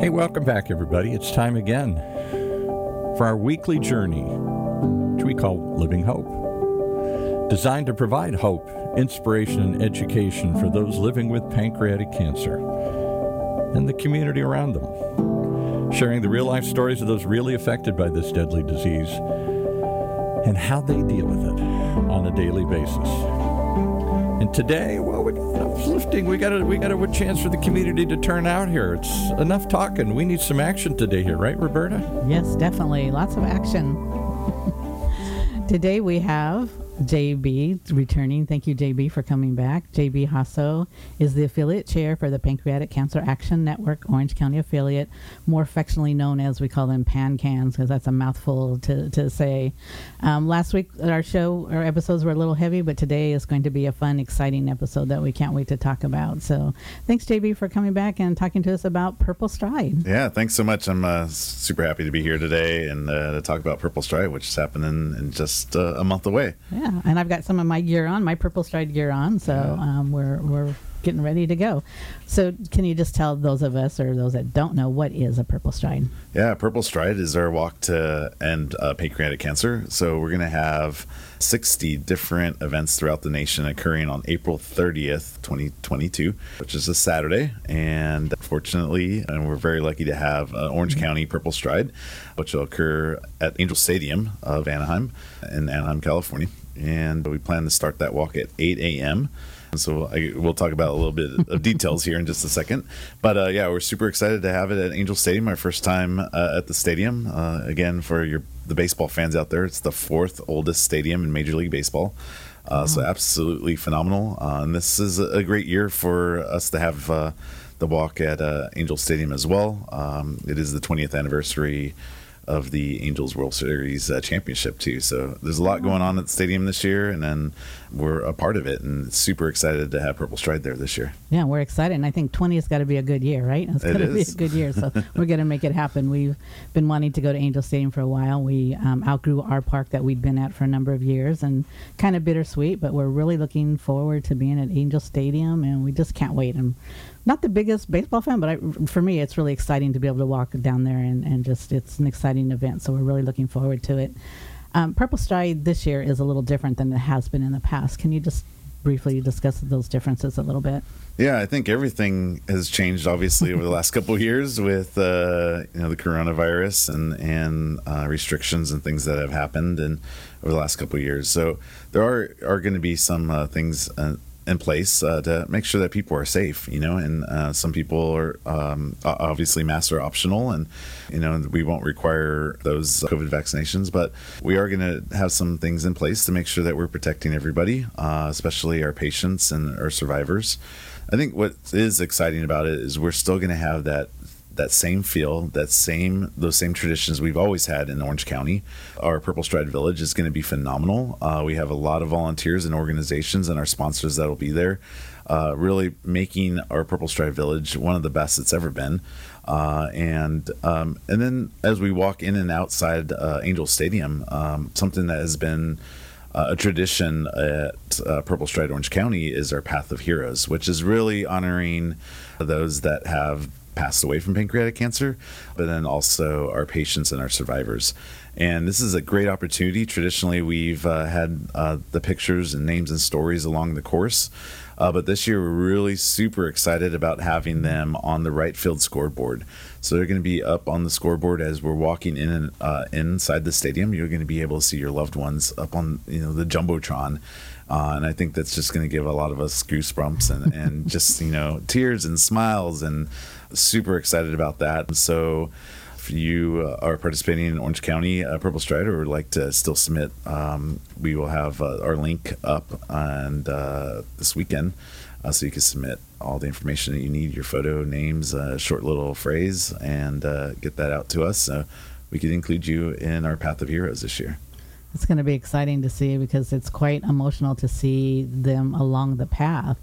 Hey, welcome back, everybody. It's time again for our weekly journey, which we call Living Hope, designed to provide hope, inspiration, and education for those living with pancreatic cancer and the community around them, sharing the real life stories of those really affected by this deadly disease and how they deal with it on a daily basis. And today, well, we're uplifting. We got a we got a chance for the community to turn out here. It's enough talking. We need some action today here, right, Roberta? Yes, definitely. Lots of action. today we have JB returning. Thank you, JB, for coming back. JB Hasso is the affiliate chair for the Pancreatic Cancer Action Network, Orange County affiliate, more affectionately known as we call them PanCans because that's a mouthful to, to say. Um, last week, our show, our episodes were a little heavy, but today is going to be a fun, exciting episode that we can't wait to talk about. So thanks, JB, for coming back and talking to us about Purple Stride. Yeah, thanks so much. I'm uh, super happy to be here today and uh, to talk about Purple Stride, which is happening in just uh, a month away. Yeah. Yeah, and I've got some of my gear on, my purple stride gear on, so um, we're we're getting ready to go. So, can you just tell those of us or those that don't know what is a purple stride? Yeah, purple stride is our walk to end uh, pancreatic cancer. So, we're going to have 60 different events throughout the nation occurring on April 30th, 2022, which is a Saturday. And fortunately, and we're very lucky to have uh, Orange mm-hmm. County Purple Stride, which will occur at Angel Stadium of Anaheim in Anaheim, California and we plan to start that walk at 8 a.m. So I, we'll talk about a little bit of details here in just a second. But uh, yeah, we're super excited to have it at Angel Stadium. Our first time uh, at the stadium. Uh, again, for your the baseball fans out there, it's the fourth oldest stadium in Major League Baseball. Wow. Uh, so absolutely phenomenal. Uh, and this is a great year for us to have uh, the walk at Angel Stadium as well. Um, it is the 20th anniversary of the Angels World Series uh, championship too. So there's a lot going on at the stadium this year, and then we're a part of it, and super excited to have Purple Stride there this year. Yeah, we're excited, and I think 20 has got to be a good year, right? It's got to be a good year, so we're going to make it happen. We've been wanting to go to Angel Stadium for a while. We um, outgrew our park that we'd been at for a number of years, and kind of bittersweet, but we're really looking forward to being at Angel Stadium, and we just can't wait. And not the biggest baseball fan, but I, for me, it's really exciting to be able to walk down there and, and just it's an exciting event. So we're really looking forward to it. Um, Purple Stride this year is a little different than it has been in the past. Can you just briefly discuss those differences a little bit? Yeah, I think everything has changed obviously over the last couple of years with uh, you know the coronavirus and and uh, restrictions and things that have happened and over the last couple of years. So there are are going to be some uh, things uh, in place uh, to make sure that people are safe, you know, and uh, some people are um, obviously masks are optional and, you know, we won't require those COVID vaccinations, but we are going to have some things in place to make sure that we're protecting everybody, uh, especially our patients and our survivors. I think what is exciting about it is we're still going to have that that same feel, that same those same traditions we've always had in Orange County. Our Purple Stride Village is going to be phenomenal. Uh, we have a lot of volunteers and organizations and our sponsors that'll be there, uh, really making our Purple Stride Village one of the best it's ever been. Uh, and um, and then as we walk in and outside uh, Angel Stadium, um, something that has been uh, a tradition at uh, Purple Stride Orange County is our Path of Heroes, which is really honoring those that have passed away from pancreatic cancer, but then also our patients and our survivors. And this is a great opportunity. Traditionally, we've uh, had uh, the pictures and names and stories along the course. Uh, but this year, we're really super excited about having them on the right field scoreboard. So they're going to be up on the scoreboard as we're walking in and uh, inside the stadium. You're going to be able to see your loved ones up on you know the jumbotron, uh, and I think that's just going to give a lot of us goosebumps and, and just you know tears and smiles and super excited about that. So if you uh, are participating in Orange County uh, Purple Stride or would like to still submit, um, we will have uh, our link up and uh, this weekend. Uh, so you can submit all the information that you need, your photo, names, a short little phrase, and uh, get that out to us. So we could include you in our Path of Heroes this year. It's going to be exciting to see because it's quite emotional to see them along the path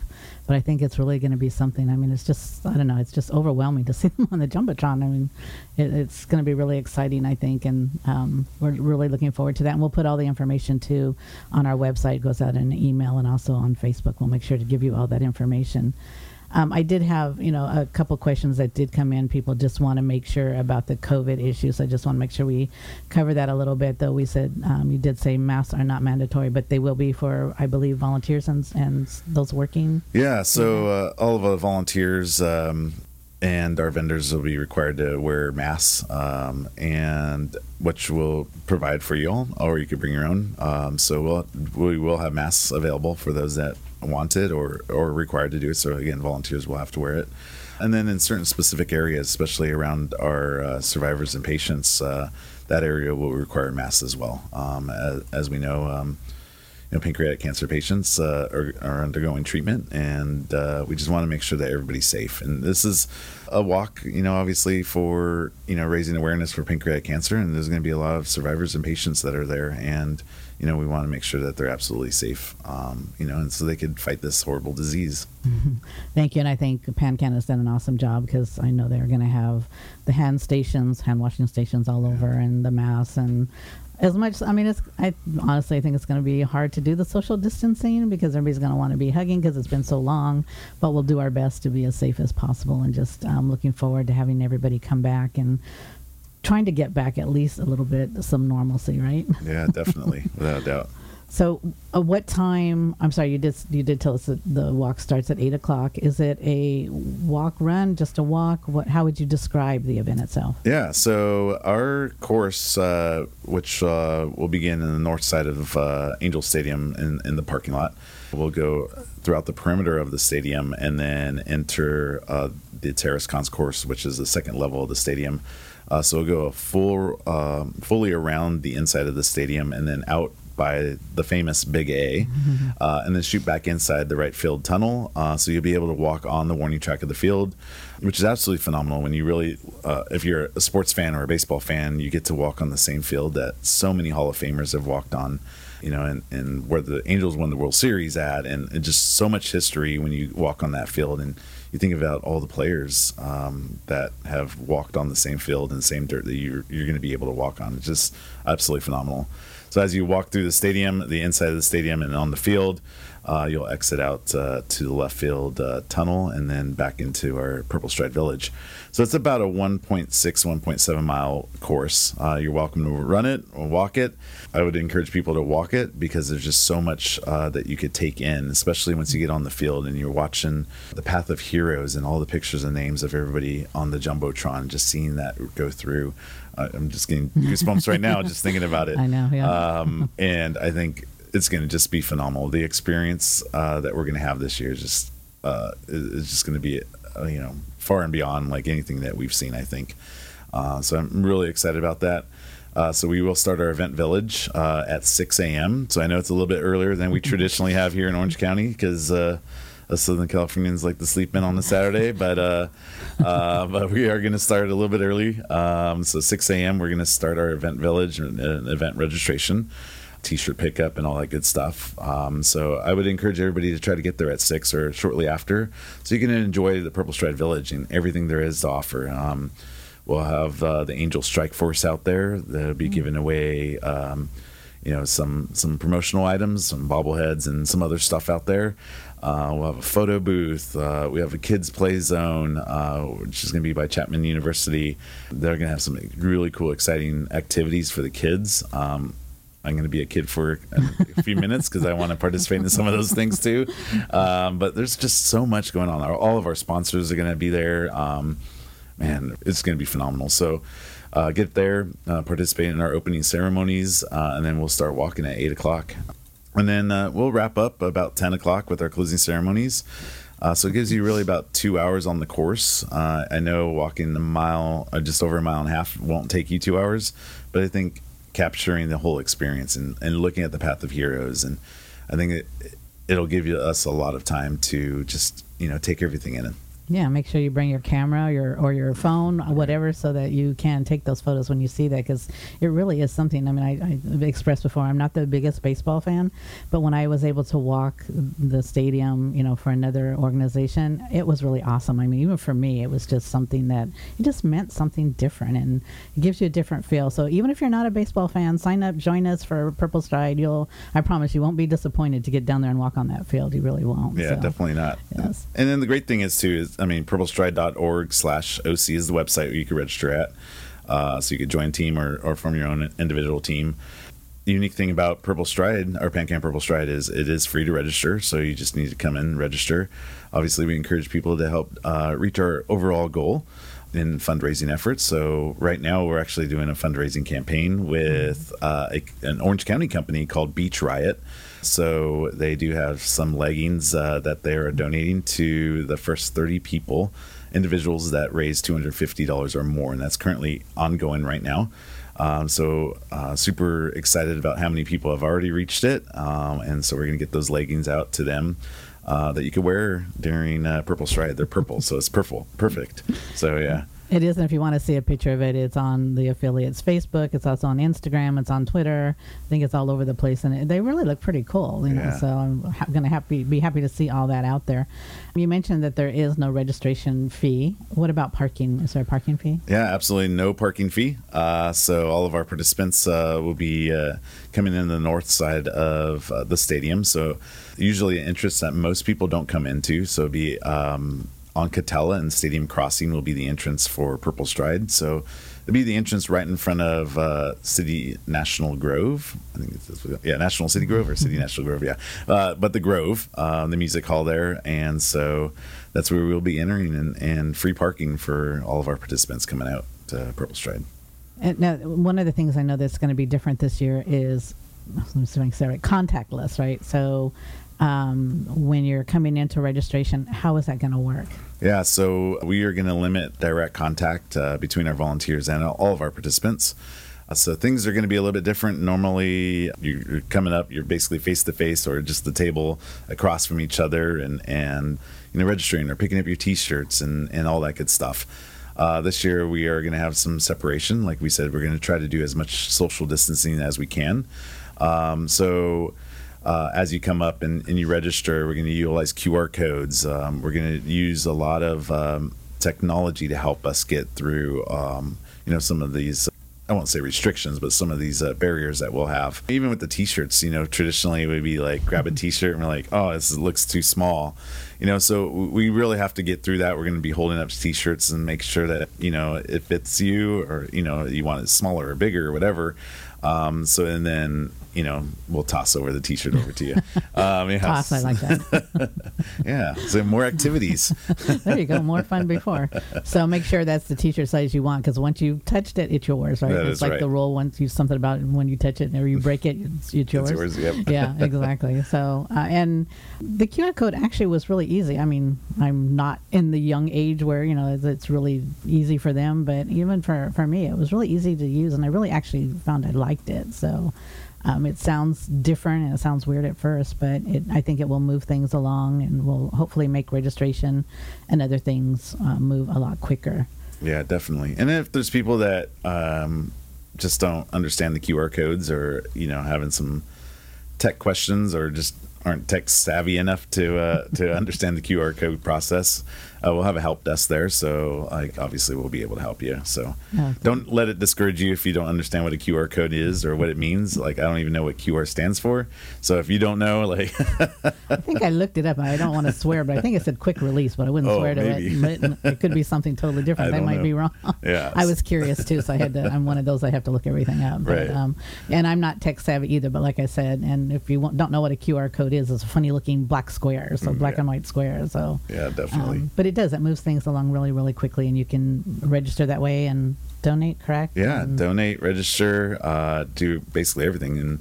but I think it's really going to be something. I mean, it's just I don't know. It's just overwhelming to see them on the jumbotron. I mean, it, it's going to be really exciting. I think, and um, we're really looking forward to that. And we'll put all the information too on our website. It goes out in an email and also on Facebook. We'll make sure to give you all that information. Um, I did have, you know, a couple questions that did come in. People just want to make sure about the COVID issues. I just want to make sure we cover that a little bit. Though we said um, you did say masks are not mandatory, but they will be for, I believe, volunteers and, and those working. Yeah. So uh, all of the volunteers. Um, and our vendors will be required to wear masks, um, and which will provide for you all, or you could bring your own. Um, so we'll we will have masks available for those that want it or or required to do it. So again, volunteers will have to wear it. And then in certain specific areas, especially around our uh, survivors and patients, uh, that area will require masks as well. Um, as, as, we know, um, you know, pancreatic cancer patients uh, are, are, undergoing treatment, and uh, we just want to make sure that everybody's safe. And this is a walk, you know, obviously for you know raising awareness for pancreatic cancer, and there's going to be a lot of survivors and patients that are there, and you know we want to make sure that they're absolutely safe, um, you know, and so they could fight this horrible disease. Thank you, and I think PanCan has done an awesome job because I know they're going to have the hand stations, hand washing stations all over, and the masks and as much i mean it's i honestly i think it's going to be hard to do the social distancing because everybody's going to want to be hugging because it's been so long but we'll do our best to be as safe as possible and just um, looking forward to having everybody come back and trying to get back at least a little bit some normalcy right yeah definitely without a doubt so, uh, what time? I'm sorry, you did you did tell us that the walk starts at eight o'clock. Is it a walk run, just a walk? What? How would you describe the event itself? Yeah. So our course, uh, which uh, will begin in the north side of uh, Angel Stadium in, in the parking lot, will go throughout the perimeter of the stadium and then enter uh, the terrace concourse, which is the second level of the stadium. Uh, so we'll go full, um, fully around the inside of the stadium and then out by the famous Big A, mm-hmm. uh, and then shoot back inside the right field tunnel. Uh, so you'll be able to walk on the warning track of the field, which is absolutely phenomenal. When you really, uh, if you're a sports fan or a baseball fan, you get to walk on the same field that so many Hall of Famers have walked on. You know, and, and where the Angels won the World Series at, and, and just so much history when you walk on that field. And you think about all the players um, that have walked on the same field and same dirt that you're, you're going to be able to walk on. It's just absolutely phenomenal. So as you walk through the stadium, the inside of the stadium, and on the field, uh, you'll exit out uh, to the left field uh, tunnel and then back into our Purple Stride Village. So it's about a 1.6, 1.7 mile course. Uh, you're welcome to run it or walk it. I would encourage people to walk it because there's just so much uh, that you could take in, especially once you get on the field and you're watching the path of heroes and all the pictures and names of everybody on the jumbotron. Just seeing that go through. I'm just getting goosebumps right now just thinking about it. I know, yeah. Um, and I think it's going to just be phenomenal. The experience uh, that we're going to have this year is just uh, is just going to be uh, you know far and beyond like anything that we've seen. I think. Uh, so I'm really excited about that. Uh, so we will start our event village uh, at 6 a.m. So I know it's a little bit earlier than we traditionally have here in Orange County because us Southern Californians like to sleep in on a Saturday, but uh, uh, but we are going to start a little bit early. Um, so 6 a.m. We're going to start our event village and event registration t-shirt pickup and all that good stuff. Um, so I would encourage everybody to try to get there at six or shortly after, so you can enjoy the Purple Stride Village and everything there is to offer. Um, we'll have uh, the Angel Strike Force out there that'll be mm-hmm. giving away. Um, you know some some promotional items, some bobbleheads, and some other stuff out there. Uh, we'll have a photo booth. Uh, we have a kids play zone, uh, which is going to be by Chapman University. They're going to have some really cool, exciting activities for the kids. Um, I'm going to be a kid for a few minutes because I want to participate in some of those things too. Um, but there's just so much going on. All of our sponsors are going to be there. Um, man, it's going to be phenomenal. So uh, get there, uh, participate in our opening ceremonies, uh, and then we'll start walking at 8 o'clock. And then uh, we'll wrap up about 10 o'clock with our closing ceremonies. Uh, so it gives you really about two hours on the course. Uh, I know walking a mile, just over a mile and a half, won't take you two hours, but I think capturing the whole experience and, and looking at the path of heroes and i think it, it'll give you us a lot of time to just you know take everything in Yeah, make sure you bring your camera your, or your phone, or whatever, so that you can take those photos when you see that because it really is something. I mean, I, I've expressed before, I'm not the biggest baseball fan, but when I was able to walk the stadium, you know, for another organization, it was really awesome. I mean, even for me, it was just something that it just meant something different and it gives you a different feel. So even if you're not a baseball fan, sign up, join us for Purple Stride. You'll, I promise, you won't be disappointed to get down there and walk on that field. You really won't. Yeah, so, definitely not. Yes. And then the great thing is too is I mean, purplestride.org slash OC is the website where you can register at. Uh, so you could join team or, or your own individual team. The unique thing about Purple Stride or PanCan Purple Stride is it is free to register. So you just need to come in and register. Obviously, we encourage people to help uh, reach our overall goal in fundraising efforts. So right now we're actually doing a fundraising campaign with uh, a, an Orange County company called Beach Riot. So they do have some leggings uh, that they are donating to the first 30 people, individuals that raise $250 or more, and that's currently ongoing right now. Um, so uh, super excited about how many people have already reached it, um, and so we're gonna get those leggings out to them. Uh, that you could wear during uh, Purple Stride. They're purple, so it's purple, perfect. So yeah, It is, and if you want to see a picture of it, it's on the affiliate's Facebook. It's also on Instagram. It's on Twitter. I think it's all over the place, and it, they really look pretty cool. You know, so I'm ha- going to happy be happy to see all that out there. You mentioned that there is no registration fee. What about parking? Is there a parking fee? Yeah, absolutely no parking fee. Uh, so all of our participants uh, will be uh, coming in the north side of uh, the stadium. So usually an entrance that most people don't come into. So be um, on Katella and Stadium Crossing will be the entrance for Purple Stride. So it'll be the entrance right in front of uh, City National Grove. I think it's yeah, National City Grove or City National Grove. Yeah, uh, but the Grove, um, the music hall there, and so that's where we'll be entering and, and free parking for all of our participants coming out to Purple Stride. And now, one of the things I know that's going to be different this year is, let me see if I can say right, contactless, right? So um, when you're coming into registration, how is that going to work? Yeah, so we are going to limit direct contact uh, between our volunteers and all of our participants. Uh, so things are going to be a little bit different. Normally, you're coming up, you're basically face to face or just the table across from each other, and and you know registering or picking up your T-shirts and and all that good stuff. Uh, this year, we are going to have some separation. Like we said, we're going to try to do as much social distancing as we can. Um, so uh, as you come up and, and you register, we're going to utilize QR codes. Um, we're going to use a lot of um, technology to help us get through, um, you know, some of these. I won't say restrictions, but some of these uh, barriers that we'll have. Even with the T-shirts, you know, traditionally it would be like grab a T-shirt and we're like, oh, this looks too small, you know. So we really have to get through that. We're going to be holding up T-shirts and make sure that you know it fits you, or you know, you want it smaller or bigger or whatever. Um, so and then you know we'll toss over the T-shirt over to you. Um, yeah. Toss, I like that. yeah. So more activities. there you go. More fun before. So make sure that's the t-shirt size you want because once you've touched it, it's yours, right? That it's like right. the rule once you something about it, when you touch it or you break it, it's, it's yours. yours, yep. yeah, exactly. So uh, and the QR code actually was really easy. I mean, I'm not in the young age where you know it's, it's really easy for them, but even for for me, it was really easy to use, and I really actually found I liked it. So. Um, it sounds different and it sounds weird at first, but it, I think it will move things along and will hopefully make registration and other things uh, move a lot quicker. Yeah, definitely. And if there's people that um, just don't understand the QR codes, or you know, having some tech questions, or just aren't tech savvy enough to uh, to understand the QR code process, uh, we'll have a help desk there. So, like, obviously, we'll be able to help you. So, don't let it discourage you if you don't understand what a QR code is or what it means. Like, I don't even know what QR stands for. So, if you don't know, like, I think I looked it up. I don't want to swear, but I think it said quick release, but I wouldn't Oh, swear to maybe. it. It could be something totally different. I I might know. be wrong. Yeah. I was curious too, so I had to. I'm one of those I have to look everything up. But, Right. Um, and I'm not tech savvy either. But like I said, and if you don't know what a QR code is, it's a funny looking black square, so black Mm, yeah. and white square. So yeah, definitely. Um, but it does. It moves things along really, really quickly, and you can register that way and donate. Correct? Yeah, And- donate, register, uh, do basically everything, and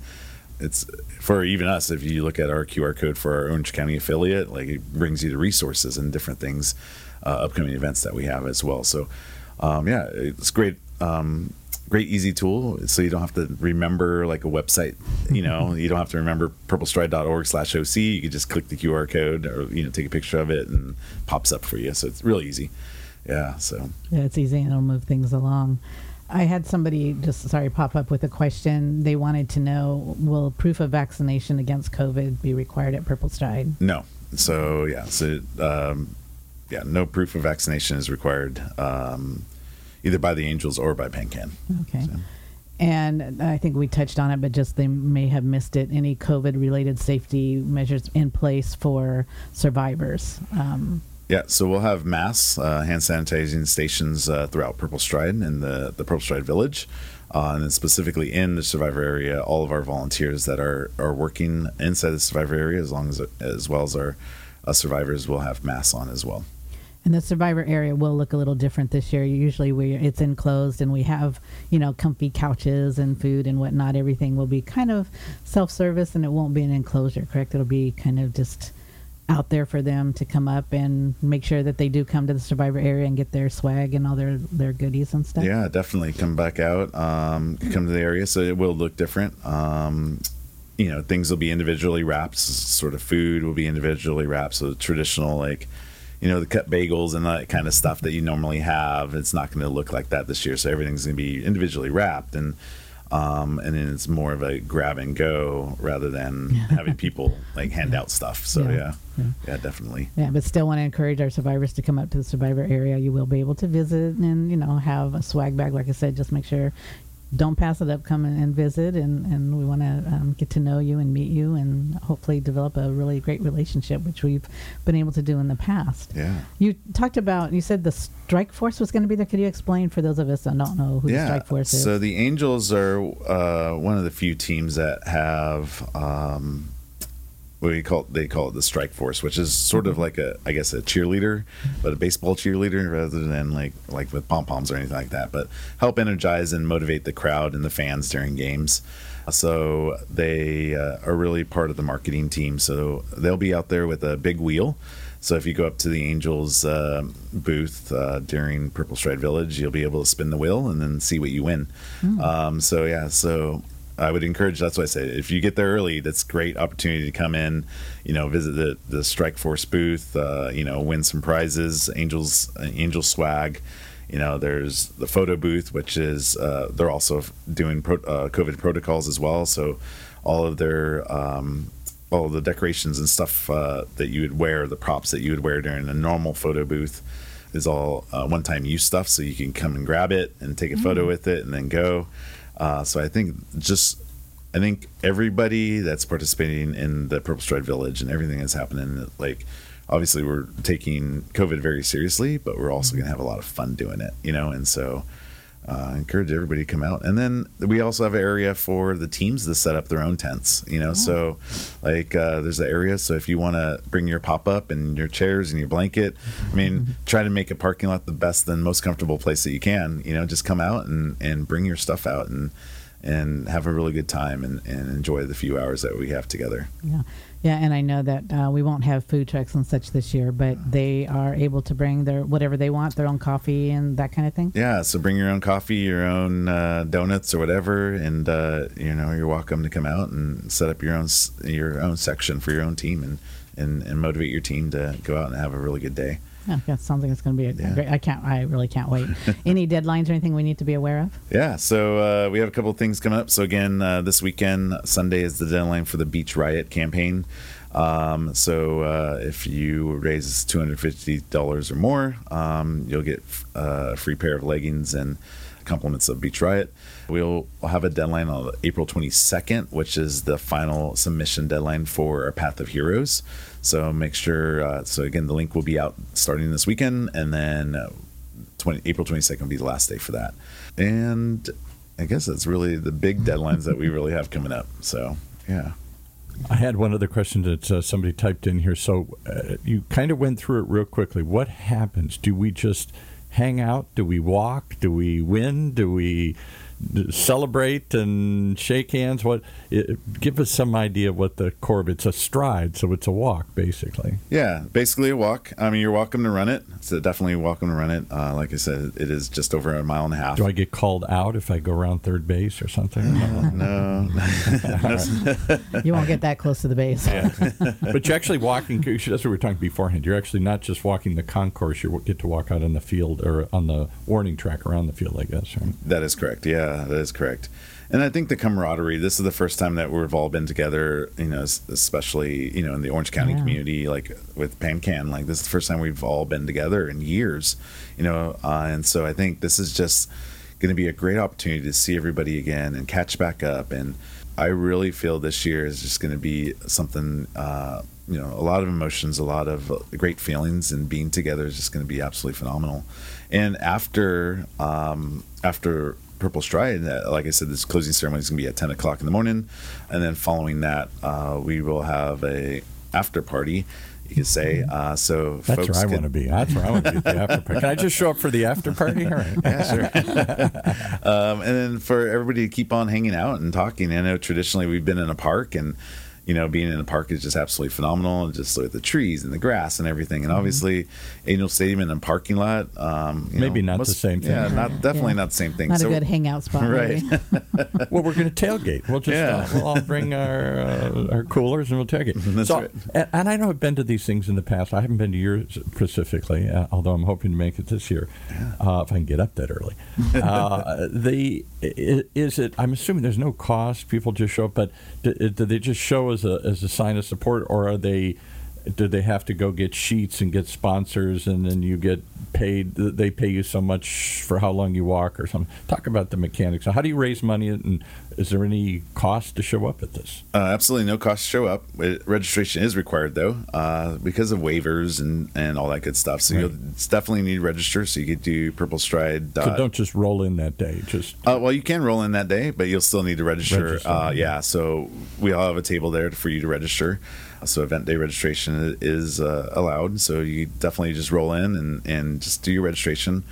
it's for even us. If you look at our QR code for our Orange County affiliate, like it brings you to resources and different things, uh, upcoming events that we have as well. So, um, yeah, it's great. Um, great easy tool so you don't have to remember like a website you know you don't have to remember purplestride.org slash oc you can just click the qr code or you know take a picture of it and pops up for you so it's really easy yeah so yeah it's easy and it'll move things along I had somebody just sorry pop up with a question. They wanted to know: Will proof of vaccination against COVID be required at Purple Stride? No. So yeah. So um, yeah, no proof of vaccination is required, um, either by the Angels or by PanCan. Okay. So. And I think we touched on it, but just they may have missed it. Any COVID-related safety measures in place for survivors? Um, yeah, so we'll have mass uh, hand sanitizing stations uh, throughout Purple Stride in the, the Purple Stride Village. Uh, and then specifically in the survivor area, all of our volunteers that are, are working inside the survivor area, as long as as well as our uh, survivors, will have masks on as well. And the survivor area will look a little different this year. Usually, we it's enclosed and we have you know comfy couches and food and whatnot. Everything will be kind of self service, and it won't be an enclosure. Correct? It'll be kind of just out there for them to come up and make sure that they do come to the survivor area and get their swag and all their their goodies and stuff yeah definitely come back out um, come to the area so it will look different um, you know things will be individually wrapped sort of food will be individually wrapped so traditional like you know the cut bagels and that kind of stuff that you normally have it's not going to look like that this year so everything's going to be individually wrapped and um, and then it's more of a grab and go rather than having people like hand out stuff. So yeah. Yeah. yeah. yeah, definitely. Yeah, but still want to encourage our survivors to come up to the survivor area. You will be able to visit and you know have a swag bag. Like I said, just make sure don't pass it up. Come and visit, and, and we want to um, get to know you and meet you, and hopefully develop a really great relationship, which we've been able to do in the past. Yeah. You talked about. You said the Strike Force was going to be there. Could you explain for those of us that don't know who yeah. the Strike Force is? So the Angels are uh, one of the few teams that have um, we call it, they call it the strike force, which is sort of like a I guess a cheerleader, but a baseball cheerleader rather than like like with pom poms or anything like that. But help energize and motivate the crowd and the fans during games. So they uh, are really part of the marketing team. So they'll be out there with a big wheel. So if you go up to the Angels uh, booth uh, during Purple Stride Village, you'll be able to spin the wheel and then see what you win. Mm. Um, so yeah, so I would encourage. That's why I say if you get there early, that's great opportunity to come in, you know, visit the the Strike Force booth, uh, you know, win some prizes, Angels Angel swag. You know, there's the photo booth, which is uh, they're also doing pro, uh, COVID protocols as well. So all of their um, all of the decorations and stuff uh, that you would wear, the props that you would wear during a normal photo booth, is all uh, one-time use stuff. So you can come and grab it and take a photo mm-hmm. with it, and then go. Uh, so I think just I think everybody that's participating in the Purple Stride Village and everything that's happening, like obviously we're taking COVID very seriously, but we're also going to have a lot of fun doing it, you know. And so uh, I encourage everybody to come out. And then we also have an area for the teams to set up their own tents, you know. Oh. So, like, uh, there's an area. So if you want to bring your pop up and your chairs and your blanket, I mean, mm-hmm. try to make a parking lot the best and most comfortable place that you can. You know, just come out and and bring your stuff out and and have a really good time and, and enjoy the few hours that we have together. Yeah. Yeah, and I know that uh, we won't have food trucks and such this year, but they are able to bring their whatever they want, their own coffee and that kind of thing. Yeah, so bring your own coffee, your own uh, donuts or whatever, and uh, you know you're welcome to come out and set up your own your own section for your own team and, and, and motivate your team to go out and have a really good day. Yeah, that sounds like it's going to be a yeah. great. I can't. I really can't wait. Any deadlines or anything we need to be aware of? Yeah, so uh, we have a couple of things coming up. So again, uh, this weekend, Sunday is the deadline for the Beach Riot campaign. Um, so uh, if you raise two hundred fifty dollars or more, um, you'll get uh, a free pair of leggings and compliments of Beach Riot. We'll have a deadline on April 22nd, which is the final submission deadline for our Path of Heroes. So make sure. Uh, so again, the link will be out starting this weekend, and then uh, 20, April 22nd will be the last day for that. And I guess that's really the big deadlines that we really have coming up. So yeah. I had one other question that uh, somebody typed in here. So uh, you kind of went through it real quickly. What happens? Do we just hang out? Do we walk? Do we win? Do we celebrate and shake hands? What? It, give us some idea of what the Corb. It's a stride, so it's a walk, basically. Yeah, basically a walk. I mean, you're welcome to run it. So definitely welcome to run it. Uh, like I said, it is just over a mile and a half. Do I get called out if I go around third base or something? no. you won't get that close to the base. Yeah. but you're actually walking. That's what we were talking beforehand. You're actually not just walking the concourse. You get to walk out on the field or on the warning track around the field. I guess. Right? That is correct. Yeah, that is correct. And I think the camaraderie. This is the first time that we've all been together. You know, especially you know in the Orange County yeah. community, like with PanCan. Like this is the first time we've all been together in years. You know, uh, and so I think this is just going to be a great opportunity to see everybody again and catch back up. And I really feel this year is just going to be something. Uh, you know, a lot of emotions, a lot of great feelings, and being together is just going to be absolutely phenomenal. And after um, after Purple Stride, uh, like I said, this closing ceremony is going to be at 10 o'clock in the morning, and then following that, uh, we will have a after party. You could say mm-hmm. uh, so. That's where I want to be. That's where I want to be. The after party. Can I just show up for the after party? All right. yeah, sure. um, and then for everybody to keep on hanging out and talking. I know traditionally we've been in a park and you know, being in the park is just absolutely phenomenal. And just look at the trees and the grass and everything. And mm-hmm. obviously, Angel Stadium and a parking lot. Um, maybe know, not the same thing. Yeah, not definitely yeah. not the same thing. Not so, a good hangout spot. Right. well, we're going to tailgate. We'll just yeah. uh, we'll all bring our uh, our coolers and we'll tailgate. That's so, right. And, and, I know I've been to these things in the past. I haven't been to yours specifically, uh, although I'm hoping to make it this year yeah. Uh, if I can get up that early. Uh, the is it? I'm assuming there's no cost. People just show up, but do, do they just show as a as a sign of support, or are they? Do they have to go get sheets and get sponsors, and then you get paid? They pay you so much for how long you walk, or something. Talk about the mechanics. How do you raise money, and is there any cost to show up at this? Uh, absolutely no cost to show up. registration is required though, uh, because of waivers and, and all that good stuff. So right. you'll definitely need to register. So you could do Purple Stride. So don't just roll in that day. Just uh, well, you can roll in that day, but you'll still need to register. register uh, yeah. So we all have a table there for you to register. So event day registration is uh, allowed. So you definitely just roll in and, and just do your registration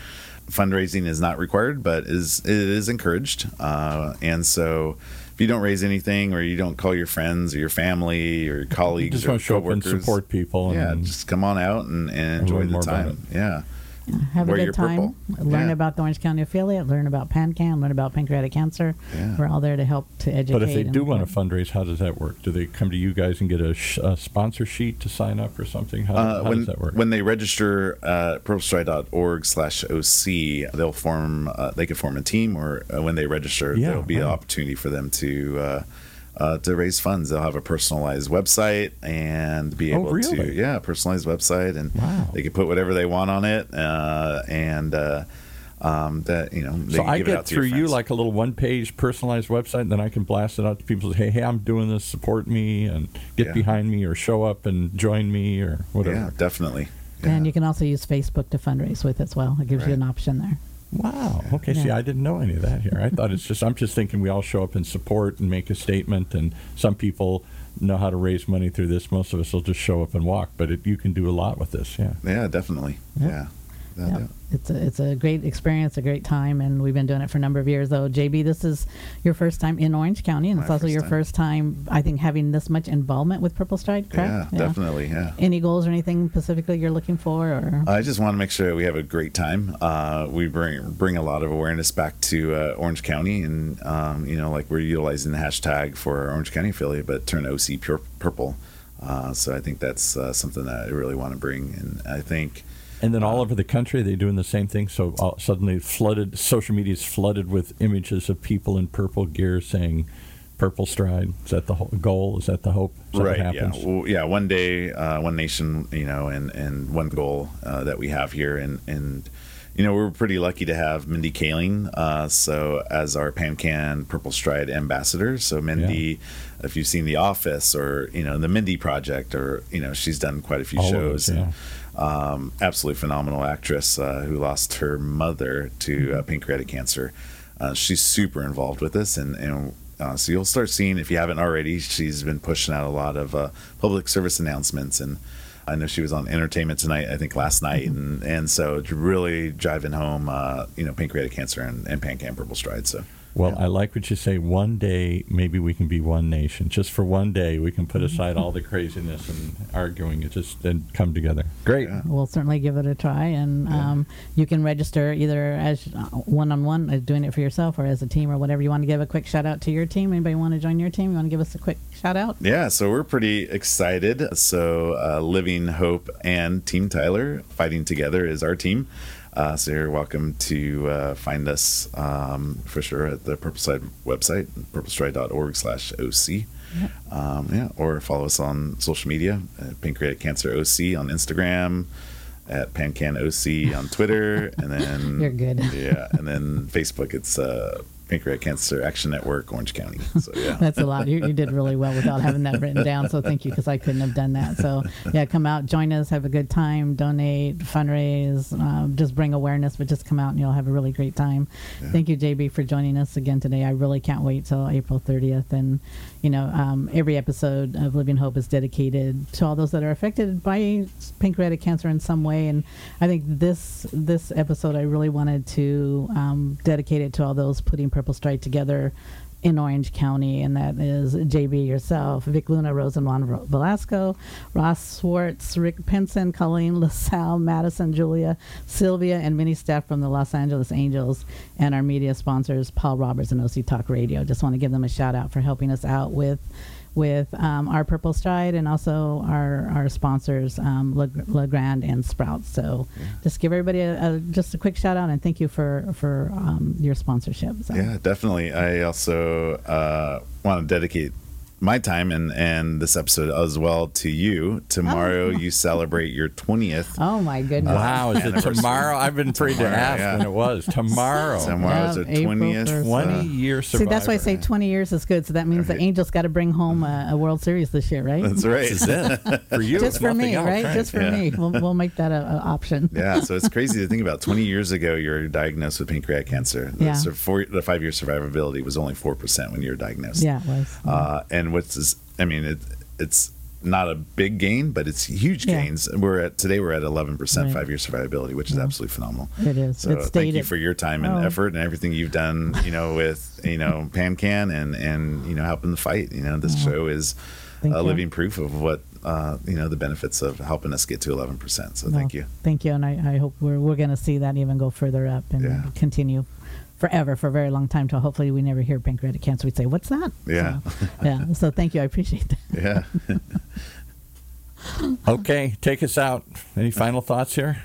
fundraising is not required, but is it is encouraged. Uh, and so, if you don't raise anything, or you don't call your friends or your family or your colleagues, just to show up and support people. yeah, just come on out and, and enjoy the time. Yeah have a good time. Purple. Learn yeah. about the Orange County affiliate. Learn about PanCan. Learn about pancreatic cancer. Yeah. We're all there to help to educate. But if they do want to fundraise, how does that work? Do they come to you guys and get a, sh- a sponsor sheet to sign up or something? How, uh, how when, does that work? When they register at purplestride.org slash OC, they'll form. Uh, they can form a team, or uh, when they register, yeah, there'll be right. an opportunity for them to uh, to raise funds. They'll have a personalized website and be oh, able oh, really? to, yeah, personalized website, and wow. they can put whatever they want on it, uh, and uh, um, that you know. so I get through you like a little one-page personalized website, and then I can blast it out to people. Say, hey, hey, I'm doing this. Support me and get yeah. behind me, or show up and join me, or whatever. Yeah, definitely. Yeah. And you can also use Facebook to fundraise with as well. It gives right. you an option there. Wow. Okay. Yeah. See, I didn't know any of that here. I thought it's just I'm just thinking we all show up and support and make a statement, and some people know how to raise money through this. Most of us will just show up and walk, but it, you can do a lot with this. Yeah. Yeah, definitely. Yeah. yeah. Yeah it's a it's a great experience, a great time, and we've been doing it for a number of years. Though, JB, this is your first time in Orange County, and My it's also your time. first time, I think, having this much involvement with Purple Stride. Correct? Yeah, yeah, definitely. Yeah. Any goals or anything specifically you're looking for? Or I just want to make sure we have a great time. Uh, we bring bring a lot of awareness back to uh, Orange County, and um, you know, like we're utilizing the hashtag for Orange County affiliate, but turn OC pure purple. Uh, so I think that's uh, something that I really want to bring, and I think and then all over the country, they're doing the same thing. So uh, suddenly, flooded social media is flooded with images of people in purple gear saying "Purple Stride." Is that the goal? Is that the hope? That right. Yeah. Well, yeah. One day, uh, one nation. You know, and and one goal uh, that we have here, and and you know, we're pretty lucky to have Mindy Kaling, uh, so as our PanCan Purple Stride ambassador. So Mindy, yeah. if you've seen The Office or you know the Mindy Project, or you know she's done quite a few All shows. Yeah. and, um, absolutely phenomenal actress uh, who lost her mother to uh, pancreatic cancer. Uh, she's super involved with this, and, and uh, so you'll start seeing if you haven't already. She's been pushing out a lot of uh, public service announcements, and I know she was on Entertainment Tonight, I think last night, mm-hmm. and and so really driving home, uh, you know, pancreatic cancer and, and PanCan Purple Stride. So Well, I like what you say. One day, maybe we can be one nation. Just for one day, we can put aside all the craziness and arguing. It just and come together. Great. Yeah. We'll certainly give it a try, and um, you can register either as one on one, doing it for yourself, or as a team, or whatever. You want to give a quick shout out to your team? Anybody want to join your team? You want to give us a quick shout out? Yeah, so we're pretty excited. So, uh, Living Hope and Team Tyler fighting together is our team. Uh, so you're welcome to uh, find us um, for sure at the Purple Stride website, purplestride.org slash OC. Um, yeah, or follow us on social media, at Pancreatic Cancer OC on Instagram, at Pancan OC on Twitter, and then You're good. Yeah, and then Facebook, it's uh, Pancreatic Cancer Action Network, Orange County. So yeah, That's a lot. You, you did really well without having that written down. So thank you because I couldn't have done that. So yeah, come out, join us, have a good time, donate, fundraise, um, just bring awareness, but just come out and you'll have a really great time. Thank you, JB, for joining us again today. I really can't wait till April 30th. And you know, um, every episode of Living Hope is dedicated to all those that are affected by pancreatic cancer in some way. And I think this this episode, I really wanted to um, dedicate it to all those putting Purple together in Orange County, and that is JB yourself, Vic Luna, Rosenjuan Velasco, Ross Swartz, Rick Pinson, Colleen LaSalle, Madison, Julia, Sylvia, and many staff from the Los Angeles Angels, and our media sponsors, Paul Roberts and OC Talk Radio. Just want to give them a shout out for helping us out with with um, our Purple Stride and also our our sponsors, um, Le, Grand and Sprouts. So just give everybody a, a, just a quick shout out and thank you for for um, your sponsorship. So. Yeah, definitely. I also uh, want to dedicate my time and and this episode as well to you. Tomorrow you celebrate your twentieth. Oh my goodness! Wow, is it tomorrow? I've been afraid to ask yeah. when it was. Tomorrow. Tomorrow's Yeah, our April twentieth. 1st. 20 year See, that's why I say 20 years is good. So that means the Right. Angels got to bring home a, a World Series this year, right? That's right. This is it. For you. Just for me, else, right? Just for Yeah. me. We'll, we'll make that a, a option. yeah, so it's crazy to think about. Twenty years ago, you were diagnosed with pancreatic cancer. The, Yeah. sur- four, the five-year survivability was only four percent when you were diagnosed. Yeah, it was. Uh, and what's this? I mean, it, it's not a big gain, but it's huge Yeah. gains. We're at today. We're at eleven percent Right. five-year survivability, which is absolutely phenomenal. It is. So It's thank you for your time and Oh. effort and everything you've done. You know, with you know PanCan and and you know helping the fight. You know, this show is Thank a you. living proof of what uh, you know the benefits of helping us get to eleven percent. So Well, thank you. Thank you. And I, I hope we're, we're going to see that even go further up and Yeah. continue forever for a very long time till hopefully we never hear pancreatic cancer. We'd say, what's that? Yeah. So, yeah. So thank you. I appreciate that. Yeah. Okay, take us out. Any final thoughts here?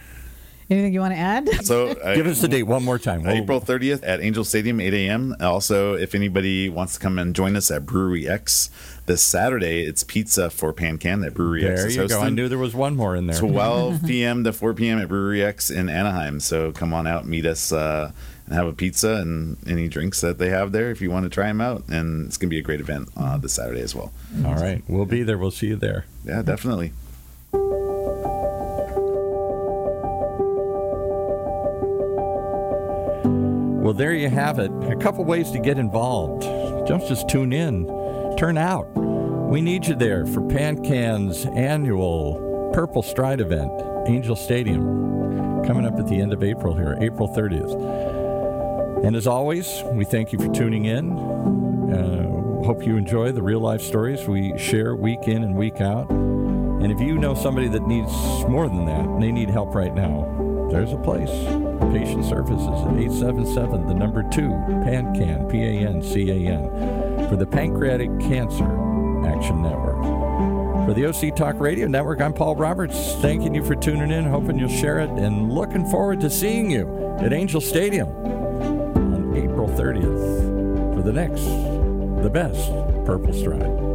Anything you want to add? So uh, Give us the date one more time. We'll- April 30th at Angel Stadium, 8 a.m. Also, if anybody wants to come and join us at Brewery X this Saturday, it's pizza for PanCan that Brewery X There is you go. I knew there was one more in there. 12 p.m. to 4 p.m. at Brewery X in Anaheim. So come on out, meet us, uh, and have a pizza and any drinks that they have there if you want to try them out. And it's going to be a great event uh, this Saturday as well. All right, we'll be there. We'll see you there. Yeah, definitely. Well, there you have it. A couple ways to get involved. Don't just tune in, turn out. We need you there for PanCan's annual Purple Stride event, Angel Stadium, coming up at the end of April here, April 30th. And as always, we thank you for tuning in. Uh, hope you enjoy the real life stories we share week in and week out. And if you know somebody that needs more than that, and they need help right now, there's a place. Patient Services at 877, the number 2, PANCAN, P A N C A N, for the Pancreatic Cancer Action Network. For the OC Talk Radio Network, I'm Paul Roberts, thanking you for tuning in, hoping you'll share it, and looking forward to seeing you at Angel Stadium April 30th for the next, the best Purple Stride.